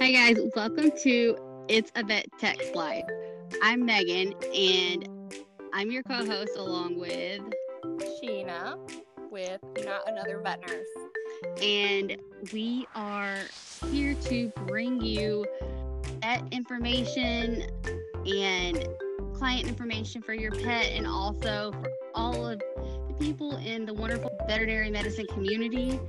Hi, guys. Welcome to It's a Vet Tech Life. I'm Megan, and I'm your co host along with Sheena with Not Another Vet Nurse. And we are here to bring you vet information and client information for your pet, and also for all of the people in the wonderful veterinary medicine community.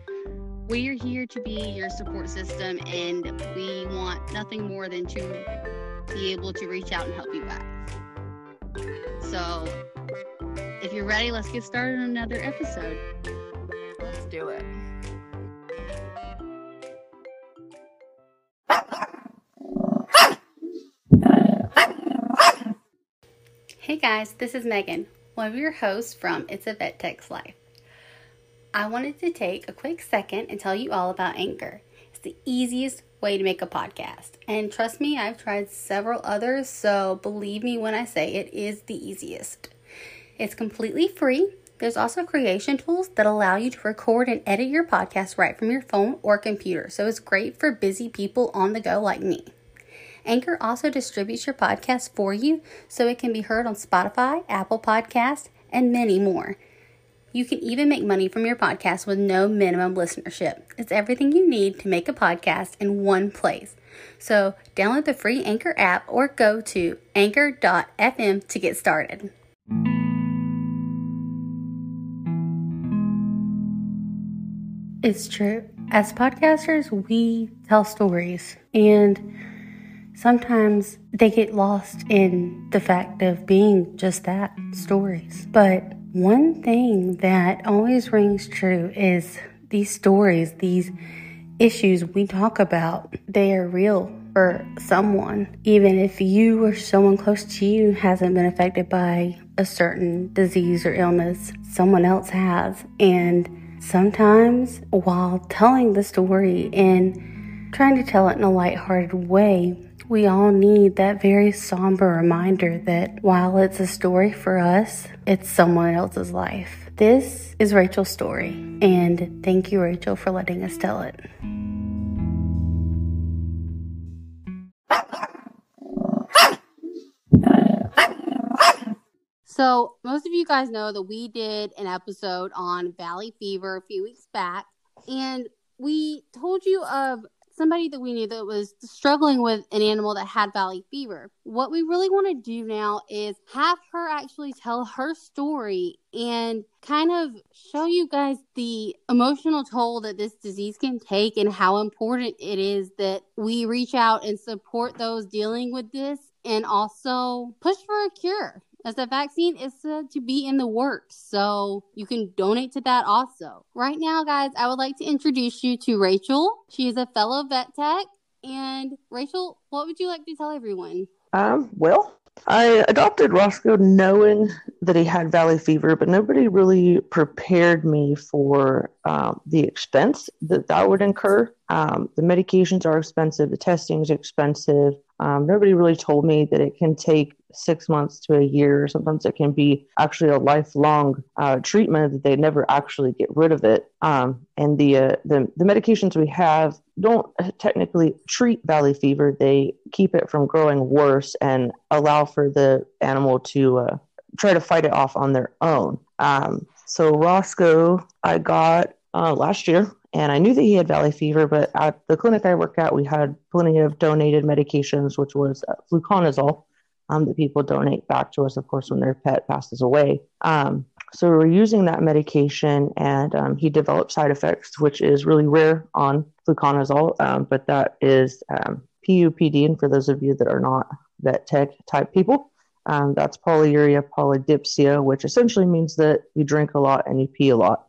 We're here to be your support system, and we want nothing more than to be able to reach out and help you guys. So, if you're ready, let's get started on another episode. Let's do it. Hey guys, this is Megan, one of your hosts from It's a Vet Tech's Life. I wanted to take a quick second and tell you all about Anchor. It's the easiest way to make a podcast. And trust me, I've tried several others, so believe me when I say it is the easiest. It's completely free. There's also creation tools that allow you to record and edit your podcast right from your phone or computer, so it's great for busy people on the go like me. Anchor also distributes your podcast for you so it can be heard on Spotify, Apple Podcasts, and many more. You can even make money from your podcast with no minimum listenership. It's everything you need to make a podcast in one place. So, download the free Anchor app or go to anchor.fm to get started. It's true. As podcasters, we tell stories, and sometimes they get lost in the fact of being just that stories. But one thing that always rings true is these stories, these issues we talk about, they are real for someone. Even if you or someone close to you hasn't been affected by a certain disease or illness, someone else has. And sometimes while telling the story and trying to tell it in a lighthearted way, we all need that very somber reminder that while it's a story for us, it's someone else's life. This is Rachel's story, and thank you, Rachel, for letting us tell it. So, most of you guys know that we did an episode on valley fever a few weeks back, and we told you of somebody that we knew that was struggling with an animal that had valley fever. What we really want to do now is have her actually tell her story and kind of show you guys the emotional toll that this disease can take and how important it is that we reach out and support those dealing with this and also push for a cure as the vaccine is said to be in the works. So you can donate to that also. Right now, guys, I would like to introduce you to Rachel. She is a fellow vet tech. And Rachel, what would you like to tell everyone? Um, well, I adopted Roscoe knowing that he had valley fever, but nobody really prepared me for um, the expense that that would incur. Um, the medications are expensive, the testing is expensive. Um, nobody really told me that it can take six months to a year. Sometimes it can be actually a lifelong uh, treatment that they never actually get rid of it. Um, and the, uh, the the medications we have don't technically treat valley fever. They keep it from growing worse and allow for the animal to uh, try to fight it off on their own. Um, so Roscoe, I got uh, last year and I knew that he had valley fever, but at the clinic I work at, we had plenty of donated medications, which was uh, fluconazole um, that people donate back to us, of course, when their pet passes away. Um, so we are using that medication, and um, he developed side effects, which is really rare on fluconazole, um, but that is um, PUPD. And for those of you that are not vet tech type people, um, that's polyuria polydipsia, which essentially means that you drink a lot and you pee a lot.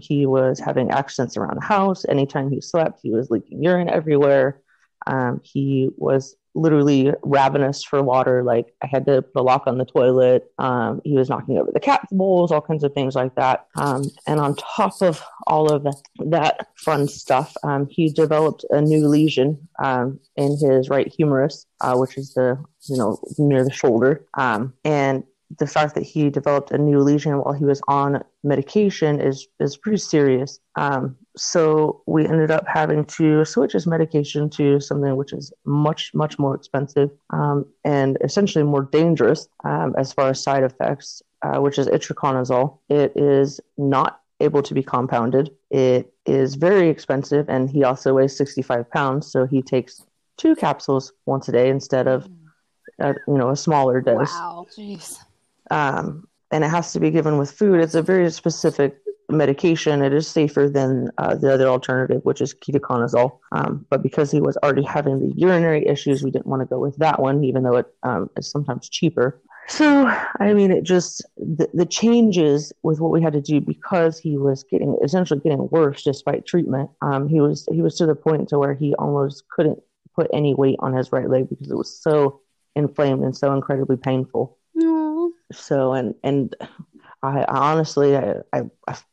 He was having accidents around the house. Anytime he slept, he was leaking urine everywhere. Um, he was literally ravenous for water. Like I had to put a lock on the toilet. Um, he was knocking over the cat bowls, all kinds of things like that. Um, and on top of all of that fun stuff, um, he developed a new lesion um, in his right humerus, uh, which is the you know near the shoulder. Um, and the fact that he developed a new lesion while he was on medication is is pretty serious. Um, so we ended up having to switch his medication to something which is much much more expensive um, and essentially more dangerous um, as far as side effects, uh, which is itraconazole. It is not able to be compounded. It is very expensive, and he also weighs 65 pounds, so he takes two capsules once a day instead of a, you know a smaller dose. Wow, jeez. Um, and it has to be given with food. It's a very specific medication. It is safer than uh, the other alternative, which is ketoconazole. Um, but because he was already having the urinary issues, we didn't want to go with that one, even though it um, is sometimes cheaper. So, I mean, it just the, the changes with what we had to do because he was getting essentially getting worse despite treatment. Um, he was he was to the point to where he almost couldn't put any weight on his right leg because it was so inflamed and so incredibly painful. So, and and I, I honestly, I, I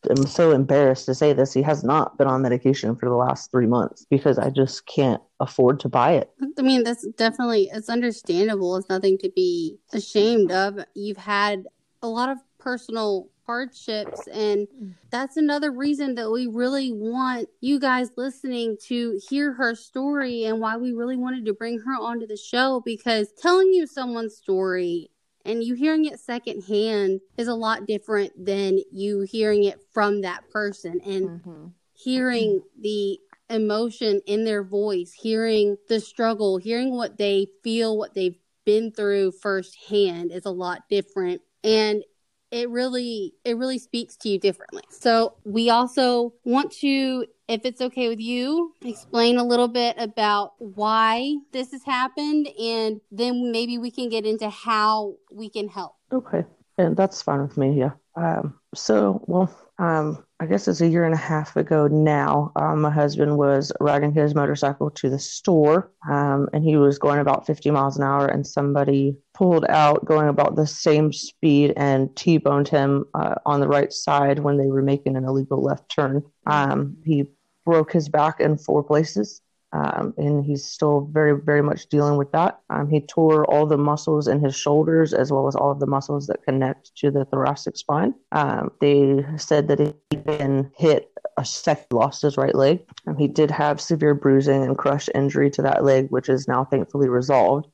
am so embarrassed to say this. He has not been on medication for the last three months because I just can't afford to buy it. I mean, that's definitely it's understandable. It's nothing to be ashamed of. You've had a lot of personal hardships and that's another reason that we really want you guys listening to hear her story and why we really wanted to bring her onto the show because telling you someone's story and you hearing it secondhand is a lot different than you hearing it from that person and Mhm. hearing the emotion in their voice, hearing the struggle, hearing what they feel, what they've been through firsthand is a lot different. And it really it really speaks to you differently. So we also want to if it's okay with you, explain a little bit about why this has happened and then maybe we can get into how we can help. Okay, and that's fine with me. Yeah. Um, so, well, um, I guess it's a year and a half ago now. Um, my husband was riding his motorcycle to the store, um, and he was going about 50 miles an hour, and somebody pulled out going about the same speed and T-boned him uh, on the right side when they were making an illegal left turn. Um, he broke his back in four places. Um, and he's still very, very much dealing with that. Um, he tore all the muscles in his shoulders as well as all of the muscles that connect to the thoracic spine. Um, they said that he'd been hit a second, lost his right leg. Um, he did have severe bruising and crush injury to that leg, which is now thankfully resolved.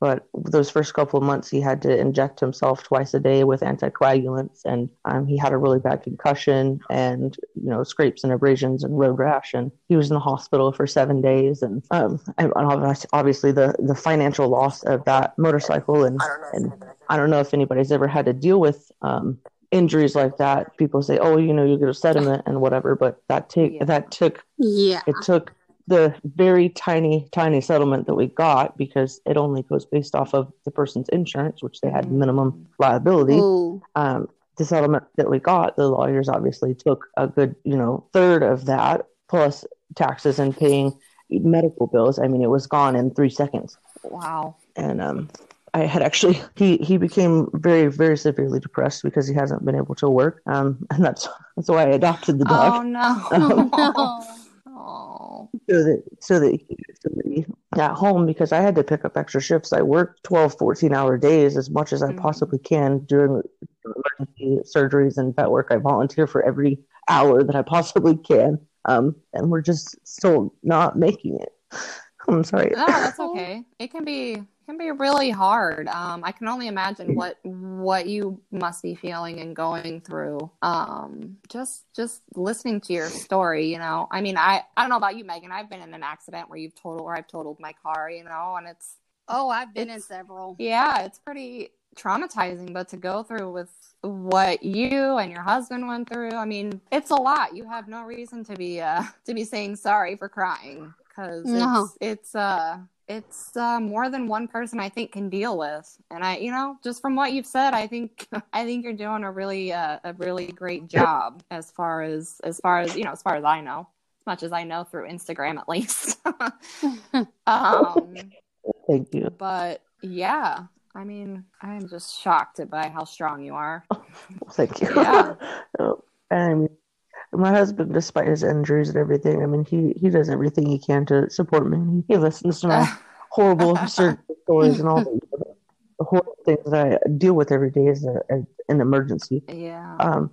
But those first couple of months, he had to inject himself twice a day with anticoagulants, and um, he had a really bad concussion and you know scrapes and abrasions and road rash, and he was in the hospital for seven days. And, um, and obviously, the the financial loss of that motorcycle, and and I don't know if anybody's ever had to deal with um, injuries like that. People say, "Oh, you know, you get a settlement and whatever," but that take Yeah. that took Yeah. it took the very tiny, tiny settlement that we got because it only goes based off of the person's insurance, which they had minimum liability. Um, the settlement that we got, the lawyers obviously took a good, you know, third of that plus taxes and paying medical bills. I mean, it was gone in three seconds. Wow. And um, I had actually he he became very very severely depressed because he hasn't been able to work. Um, and that's that's why I adopted the dog. Oh no. no. oh. so that so that he so that he at home because I had to pick up extra shifts. I work 12, 14 hour days as much as I Mhm. possibly can during emergency surgeries and vet work. I volunteer for every hour that I possibly can. Um, and we're just still not making it. I'm sorry. No, that's okay. It can be can be really hard. Um, I can only imagine what what you must be feeling and going through. Um, just just listening to your story, you know. I mean, I I don't know about you, Megan. I've been in an accident where you've totaled or I've totaled my car, you know, and it's Oh, I've been in several. yeah, it's pretty traumatizing, but to go through with what you and your husband went through, I mean, it's a lot. You have no reason to be uh to be saying sorry for crying because No. it's it's uh it's uh, more than one person I think can deal with, and I, you know, just from what you've said, I think I think you're doing a really uh, a really great job as far as as far as you know, as far as I know, as much as I know through Instagram at least. um, Thank you. but yeah, I mean, I am just shocked by how strong you are. Thank you. Yeah. Mean, my husband, despite his injuries and everything, I mean, he, he does everything he can to support me. He listens to my horrible surgery stories and all the, the horrible things that I deal with every day as a, as an emergency. Yeah. Um,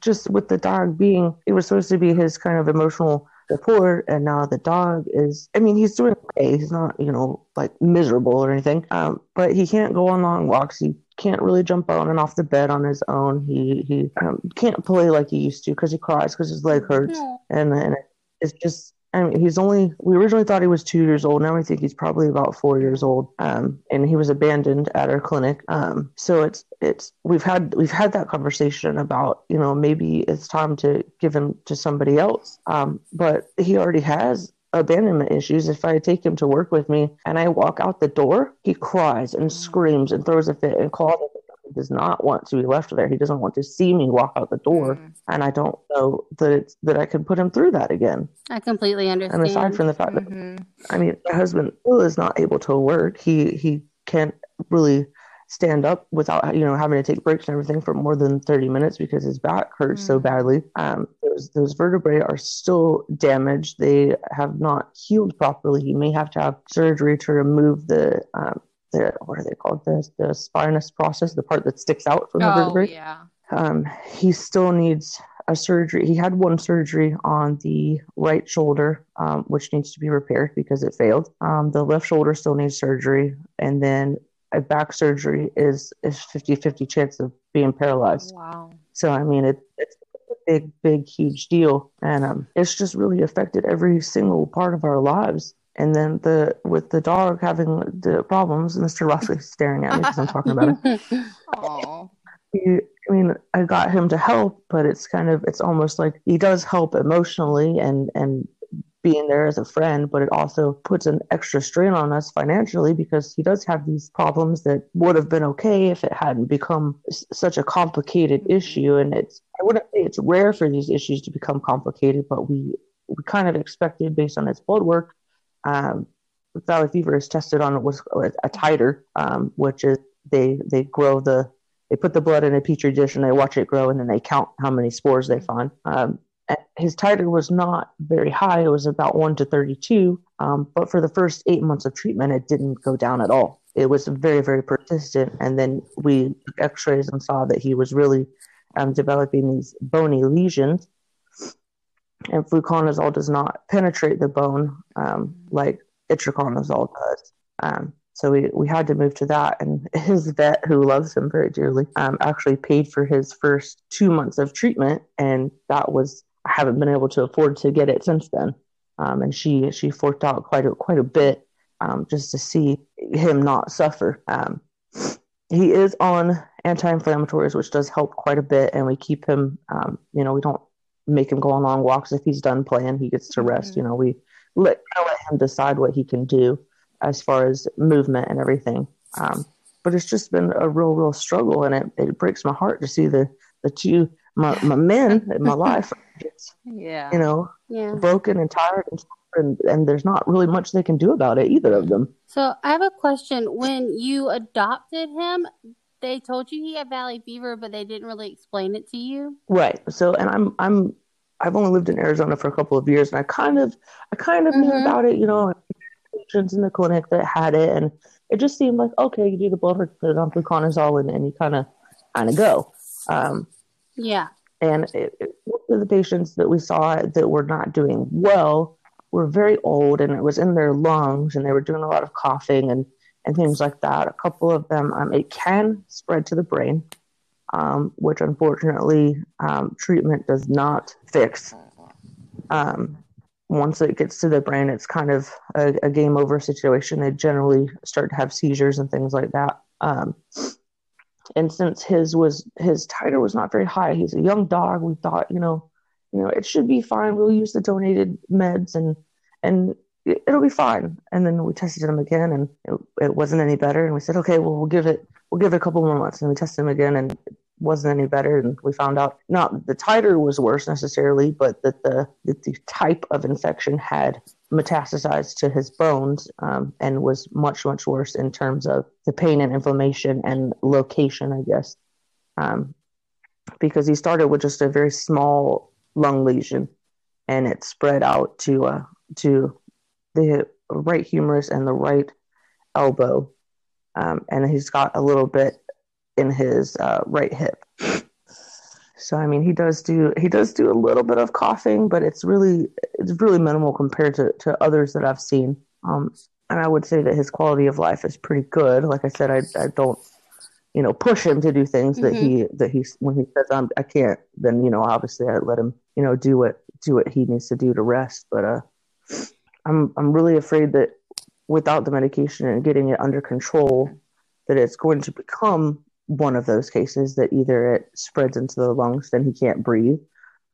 just with the dog being, it was supposed to be his kind of emotional support, and now the dog is. I mean, he's doing okay. He's not, you know, like miserable or anything. Um, but he can't go on long walks. He can't really jump on and off the bed on his own. He he um, can't play like he used to because he cries because his leg hurts, and and it's just I mean, he's only, we originally thought he was two years old. Now we think he's probably about four years old. Um, and he was abandoned at our clinic. Um, so it's, it's, we've had, we've had that conversation about, you know, maybe it's time to give him to somebody else. Um, but he already has abandonment issues. If I take him to work with me and I walk out the door, he cries and screams and throws a fit and calls he does not want to be left there. He doesn't want to see me walk out the door, mm. and I don't know that it's, that I can put him through that again. I completely understand. And aside from the fact mm-hmm. that I mean, my husband still is not able to work. He he can't really stand up without you know having to take breaks and everything for more than 30 minutes because his back hurts mm. so badly um, those, those vertebrae are still damaged they have not healed properly he may have to have surgery to remove the um, the what are they called the the spinous process, the part that sticks out from the oh, vertebrae. Yeah. Um, he still needs a surgery. He had one surgery on the right shoulder, um, which needs to be repaired because it failed. Um, the left shoulder still needs surgery, and then a back surgery is is 50-50 chance of being paralyzed. Wow. So I mean it, it's a big, big, huge deal, and um, it's just really affected every single part of our lives. And then the with the dog having the problems, Mr. Rossley staring at me because I'm talking about it. Aww. He, I mean, I got him to help, but it's kind of it's almost like he does help emotionally and and being there as a friend, but it also puts an extra strain on us financially because he does have these problems that would have been okay if it hadn't become s- such a complicated issue. And it's I wouldn't say it's rare for these issues to become complicated, but we we kind of expected based on his blood work um, valley fever is tested on what's a titer, um, which is they they grow the they put the blood in a petri dish and they watch it grow and then they count how many spores they find. Um, his titer was not very high; it was about one to thirty-two. Um, but for the first eight months of treatment, it didn't go down at all. It was very very persistent, and then we took X-rays and saw that he was really um, developing these bony lesions and fluconazole does not penetrate the bone um, like itraconazole does. Um, so we, we had to move to that. And his vet, who loves him very dearly, um, actually paid for his first two months of treatment. And that was, I haven't been able to afford to get it since then. Um, and she, she forked out quite a, quite a bit um, just to see him not suffer. Um, he is on anti-inflammatories, which does help quite a bit. And we keep him, you know, we don't make him go on long walks. If he's done playing, he gets to rest. Mm-hmm. You know, we let let him decide what he can do as far as movement and everything. Um, but it's just been a real, real struggle, and it, it breaks my heart to see the the two my, my men in my life, just, yeah, you know, yeah. broken and tired, and, and and there's not really much they can do about it, either of them. So I have a question. When you adopted him, they told you he had valley fever, but they didn't really explain it to you. Right. So, and I'm I'm I've only lived in Arizona for a couple of years, and I kind of I kind of mm-hmm. knew about it. You know, patients in the clinic that had it, and it just seemed like okay, you do the blood work, put it on fluconazole, and, and you kind of kind of go. Um, yeah. And most of the patients that we saw that were not doing well were very old, and it was in their lungs, and they were doing a lot of coughing and and things like that. A couple of them, um, it can spread to the brain, um, which unfortunately um, treatment does not fix. Um, once it gets to the brain, it's kind of a, a, game over situation. They generally start to have seizures and things like that. And since his was his titer was not very high, he's a young dog. We thought, you know, you know, it should be fine. We'll use the donated meds and and it'll be fine. And then we tested him again, and it, it, wasn't any better. And we said, okay, well, we'll give it, we'll give it a couple more months. And we tested him again, and it wasn't any better. And we found out not the titer was worse necessarily, but that the that the type of infection had metastasized to his bones um, and was much much worse in terms of the pain and inflammation and location, I guess. Um, because he started with just a very small lung lesion, and it spread out to uh, to the right humerus and the right elbow. um, and he's got a little bit in his uh, right hip. So I mean, he does do he does do a little bit of coughing, but it's really it's really minimal compared to, to others that I've seen. Um, and I would say that his quality of life is pretty good. Like I said, I I don't you know push him to do things mm-hmm. that he that he when he says I'm I can't, then you know obviously I let him you know do what do what he needs to do to rest. But uh, I'm I'm really afraid that without the medication and getting it under control, that it's going to become one of those cases that either it spreads into the lungs, then he can't breathe,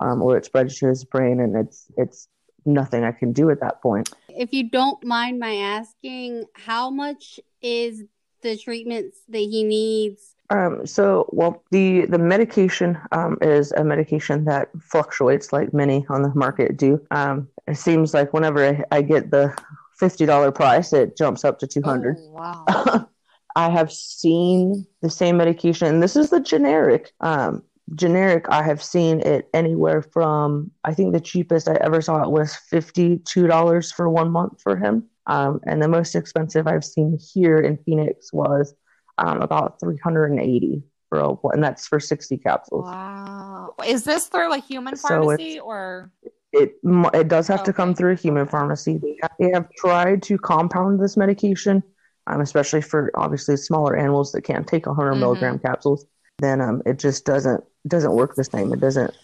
um, or it spreads to his brain, and it's it's nothing I can do at that point. If you don't mind my asking, how much is the treatments that he needs? Um, so, well, the the medication um, is a medication that fluctuates, like many on the market do. Um, it seems like whenever I, I get the fifty dollar price, it jumps up to two hundred. Oh, wow. I have seen the same medication, and this is the generic. Um, generic, I have seen it anywhere from I think the cheapest I ever saw it was fifty two dollars for one month for him, um, and the most expensive I've seen here in Phoenix was um, about three hundred and eighty for a, and that's for sixty capsules. Wow, is this through a human pharmacy so or? It it does have okay. to come through a human pharmacy. They have, they have tried to compound this medication um, especially for obviously smaller animals that can't take 100 mm-hmm. milligram capsules, then um, it just doesn't doesn't work the same. It doesn't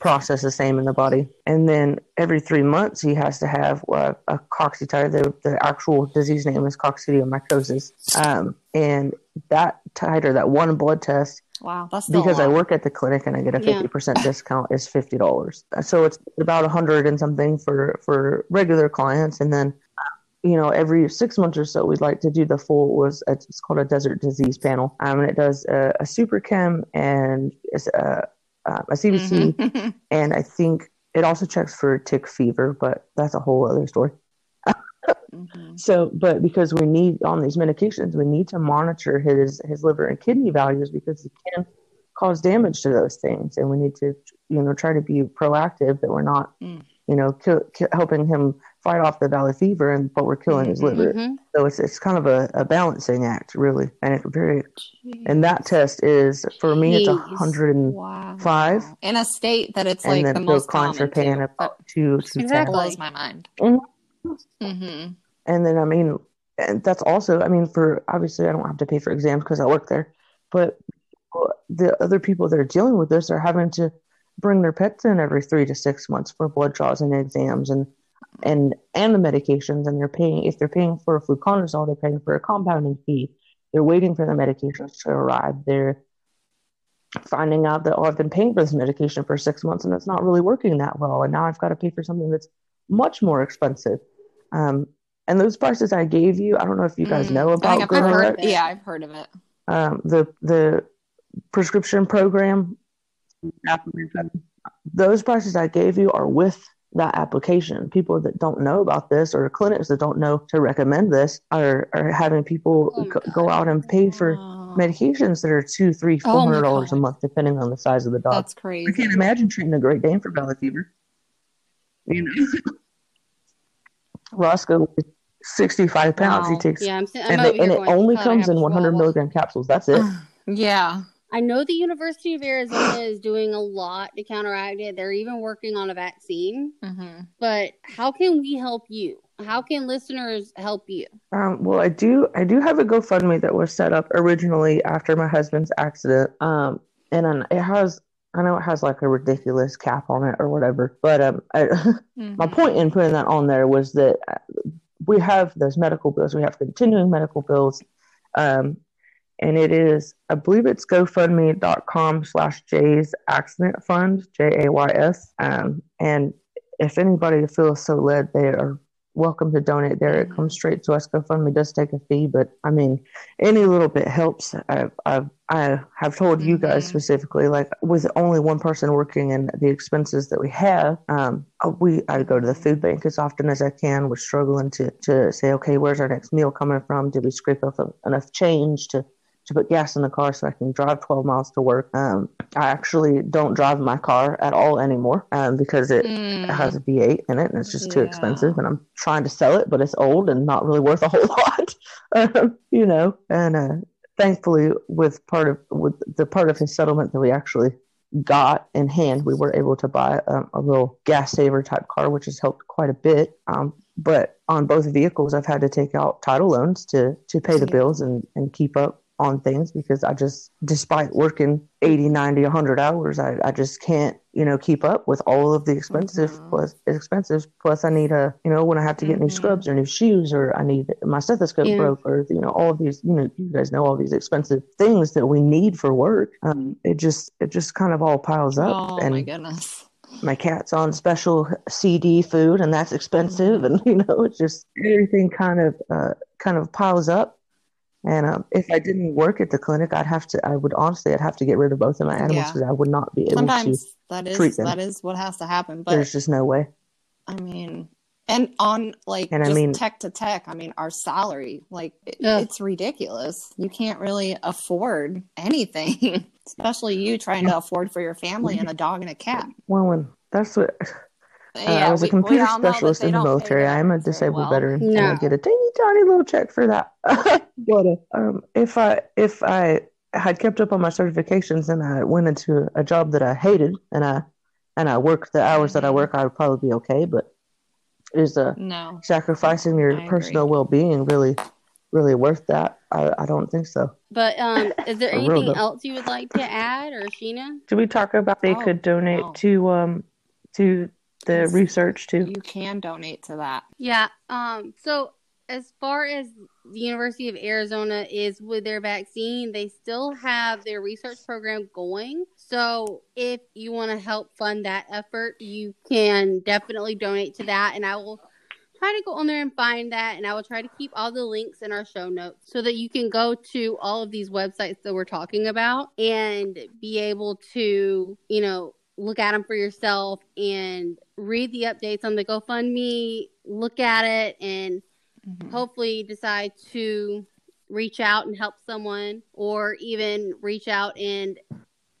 process the same in the body. And then every three months, he has to have uh, a cocci The, the actual disease name is coccidioidomycosis. Um, and that titer, that one blood test, Wow, that's because I work at the clinic and I get a fifty yeah. percent discount is fifty dollars. So it's about a hundred and something for for regular clients, and then you know, every six months or so, we'd like to do the full was it's called a desert disease panel, um, and it does a, a super chem and a, a CBC, mm-hmm. and I think it also checks for tick fever, but that's a whole other story. mm-hmm. So, but because we need on these medications, we need to monitor his his liver and kidney values because it can cause damage to those things, and we need to you know try to be proactive that we're not. Mm you know, kill, kill, helping him fight off the valley fever, and but we're killing his liver. Mm-hmm. So it's it's kind of a, a balancing act, really, and it's very. Jeez. And that test is for me, Jeez. it's hundred and five wow. in a state that it's and like then the most clients are paying too. about two two exactly. blows my mind. Mm-hmm. Mm-hmm. And then I mean, and that's also I mean for obviously I don't have to pay for exams because I work there, but the other people that are dealing with this are having to bring their pets in every three to six months for blood draws and exams and and and the medications and they're paying if they're paying for a fluconazole they're paying for a compounding fee. They're waiting for the medications to arrive. They're finding out that oh i've been paying for this medication for six months and it's not really working that well and now i've got to pay for something that's much more expensive. Um, and those prices i gave you i don't know if you guys mm, know about I've heard, yeah i've heard of it. Um, the the prescription program those prices I gave you are with that application. People that don't know about this or clinics that don't know to recommend this are, are having people oh, go out and pay for medications that are two, three, four oh, hundred dollars a month, depending on the size of the dog. That's crazy. I can't imagine treating a Great Dane for valley fever. You know, Roscoe, sixty-five pounds. Wow. He takes, yeah, I'm, I'm and, and it only comes in one hundred milligram capsules. That's it. yeah. I know the University of Arizona is doing a lot to counteract it. They're even working on a vaccine. Mm-hmm. But how can we help you? How can listeners help you? Um, well, I do. I do have a GoFundMe that was set up originally after my husband's accident, um, and it has. I know it has like a ridiculous cap on it or whatever, but um, I, mm-hmm. my point in putting that on there was that uh, we have those medical bills. We have continuing medical bills. Um, and it is i believe it's gofundme.com slash jay's accident fund j-a-y-s um, and if anybody feels so led they are welcome to donate there. It comes straight to us. Gofundme does take a fee but i mean any little bit helps. I've, I've i have told you guys mm-hmm. specifically like with only one person working and the expenses that we have um, we i go to the food bank as often as i can. We're struggling to to say okay where's our next meal coming from? Did we scrape up enough change to to put gas in the car so I can drive 12 miles to work. Um, I actually don't drive my car at all anymore um, because it Mm. has a V8 in it and it's just too expensive. And I'm trying to sell it, but it's old and not really worth a whole lot, um, you know. And uh, thankfully, with part of with the part of his settlement that we actually got in hand, we were able to buy um, a little gas saver type car, which has helped quite a bit. Um, but on both vehicles, I've had to take out title loans to to pay the bills and and keep up on things because I just, despite working 80, 90, 100 hours, I, I just can't, you know, keep up with all of the expensive Mhm. plus expenses. Plus, I need a, you know, when I have to get new Mhm. scrubs or new shoes, or I need my stethoscope Yeah. broke, or you know, all of these, you know, you guys know all these expensive things that we need for work. Um, it just, it just kind of all piles up, Oh and my goodness. my cat's on special CD food, and that's expensive, and you know, it's just everything kind of, uh, kind of piles up. And um, if I didn't work at the clinic, I'd have to. I would honestly, I'd have to get rid of both of my animals Yeah. I would not be able to. Sometimes that treat is them. that is what has to happen. But There's just no way. I mean, and on like And I just mean- tech to tech, I mean, our salary, like it, it's ridiculous. You can't really afford anything, especially you trying to afford for your family and a dog and a cat. Well, when that's what uh, I was a we- we computer all know that specialist in the military. I am a disabled well. veteran, and I get a teeny tiny little check for that. but uh, um, if I if I had kept up on my certifications and I went into a job that I hated and I and I worked the hours that I work, I would probably be okay. But is uh, No. sacrificing your I personal well being really really worth that? I, I don't think so. But um, is there anything though. else you would like to add, or Sheena? Did we talk about they Oh, could donate no. to um to the Yes. research too? You can donate to that. Yeah. Um. So as far as the University of Arizona is with their vaccine, they still have their research program going. So if you want to help fund that effort, you can definitely donate to that, and I will try to go on there and find that and I will try to keep all the links in our show notes so that you can go to all of these websites that we're talking about and be able to, you know, look at them for yourself and read the updates on the GoFundMe, look at it and Mhm. hopefully decide to reach out and help someone or even reach out and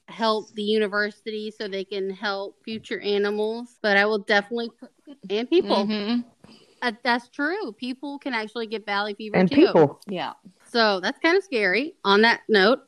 help the university so they can help future animals but i will definitely put and people Mhm. uh, that's true people can actually get valley fever And too people, Yeah. so that's kind of scary on that note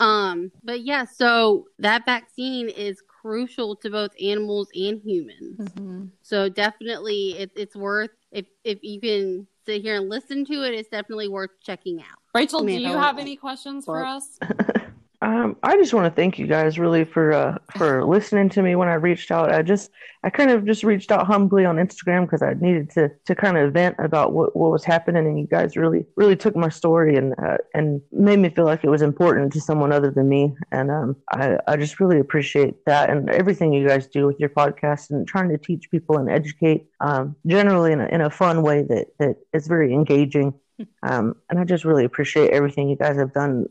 um but yeah so that vaccine is crucial to both animals and humans Mhm. so definitely it, it's worth if if you can sit here and listen to it it's definitely worth checking out Rachel, do you have any questions for well- us? um, I just want to thank you guys really for uh, for listening to me when I reached out. I just I kind of just reached out humbly on Instagram because I needed to to kind of vent about what, what was happening, and you guys really really took my story and uh, and made me feel like it was important to someone other than me, and um, I I just really appreciate that and everything you guys do with your podcast and trying to teach people and educate um, generally in a, in a fun way that that is very engaging. Um, and I just really appreciate everything you guys have done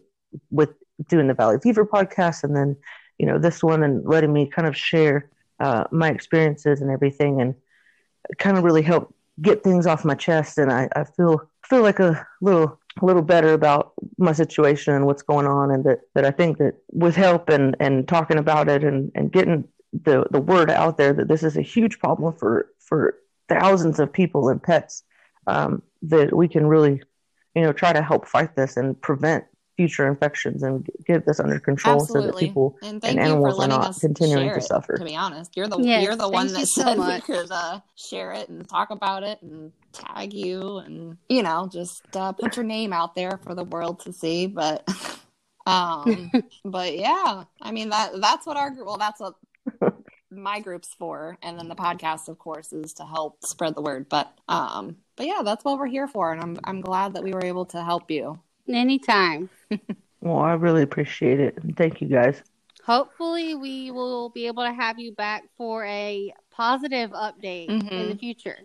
with doing the Valley Fever podcast and then, you know, this one and letting me kind of share uh, my experiences and everything and kind of really help get things off my chest. And I, I feel feel like a little a little better about my situation and what's going on and that, that I think that with help and, and talking about it and, and getting the, the word out there that this is a huge problem for, for thousands of people and pets um, that we can really, you know, try to help fight this and prevent future infections and get this under control so that people And thank and you for animals are not us continuing share to it, suffer. To be honest, you're the Yes, you're the one thank that you so said we could uh, share it and talk about it and tag you and you know just uh, put your name out there for the world to see. But um, but yeah, I mean that that's what our group. Well, that's what my group's for, and then the podcast, of course, is to help spread the word. But um, but yeah, that's what we're here for, and I'm I'm glad that we were able to help you. Anytime Well, I really appreciate it. And thank you guys. hopefully we will be able to have you back for a positive update in Mhm. the future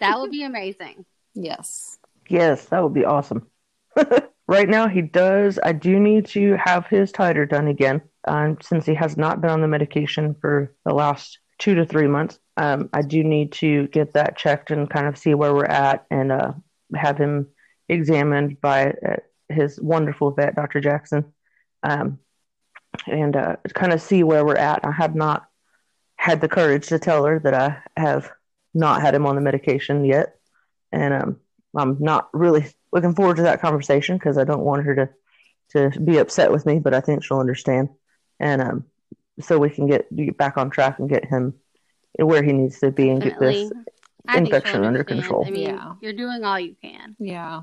that would be amazing yes. Yes, that would be awesome. right now, he does. I do need to have his titer done again, um, since he has not been on the medication for the last two to three months. Um, I do need to get that checked and kind of see where we're at, and uh, have him examined by uh, his wonderful vet, Dr. Jackson, um, and uh, kind of see where we're at. I have not had the courage to tell her that I have not had him on the medication yet, and um, I'm not really looking forward to that conversation because I don't want her to to be upset with me, but I think she'll understand, and um, so we can get, get back on track and get him where he needs to be and Definitely. get this I infection under control. I mean, Yeah. you're doing all you can. Yeah.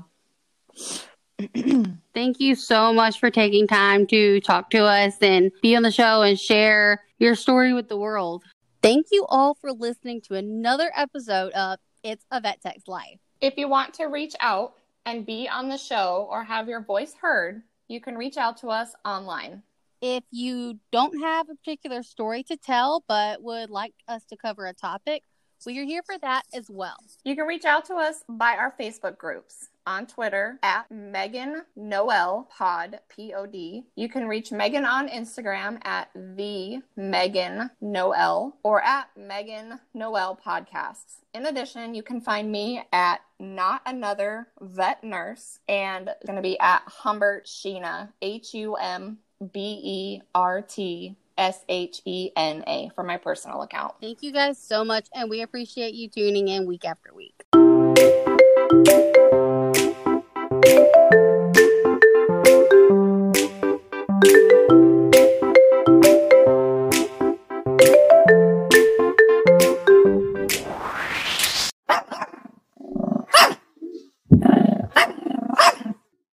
Thank you so much for taking time to talk to us and be on the show and share your story with the world. Thank you all for listening to another episode of It's a Vet Tech's Life. If you want to reach out and be on the show or have your voice heard, you can reach out to us online. If you don't have a particular story to tell but would like us to cover a topic, we are here for that as well. You can reach out to us by our Facebook groups on Twitter at Megan Noel Pod P O D. You can reach Megan on Instagram at the Megan Noel or at Megan Noel Podcasts. In addition, you can find me at Not Another Vet Nurse and it's going to be at Humbert Sheena H U M B E R T S H E N A for my personal account. Thank you guys so much, and we appreciate you tuning in week after week.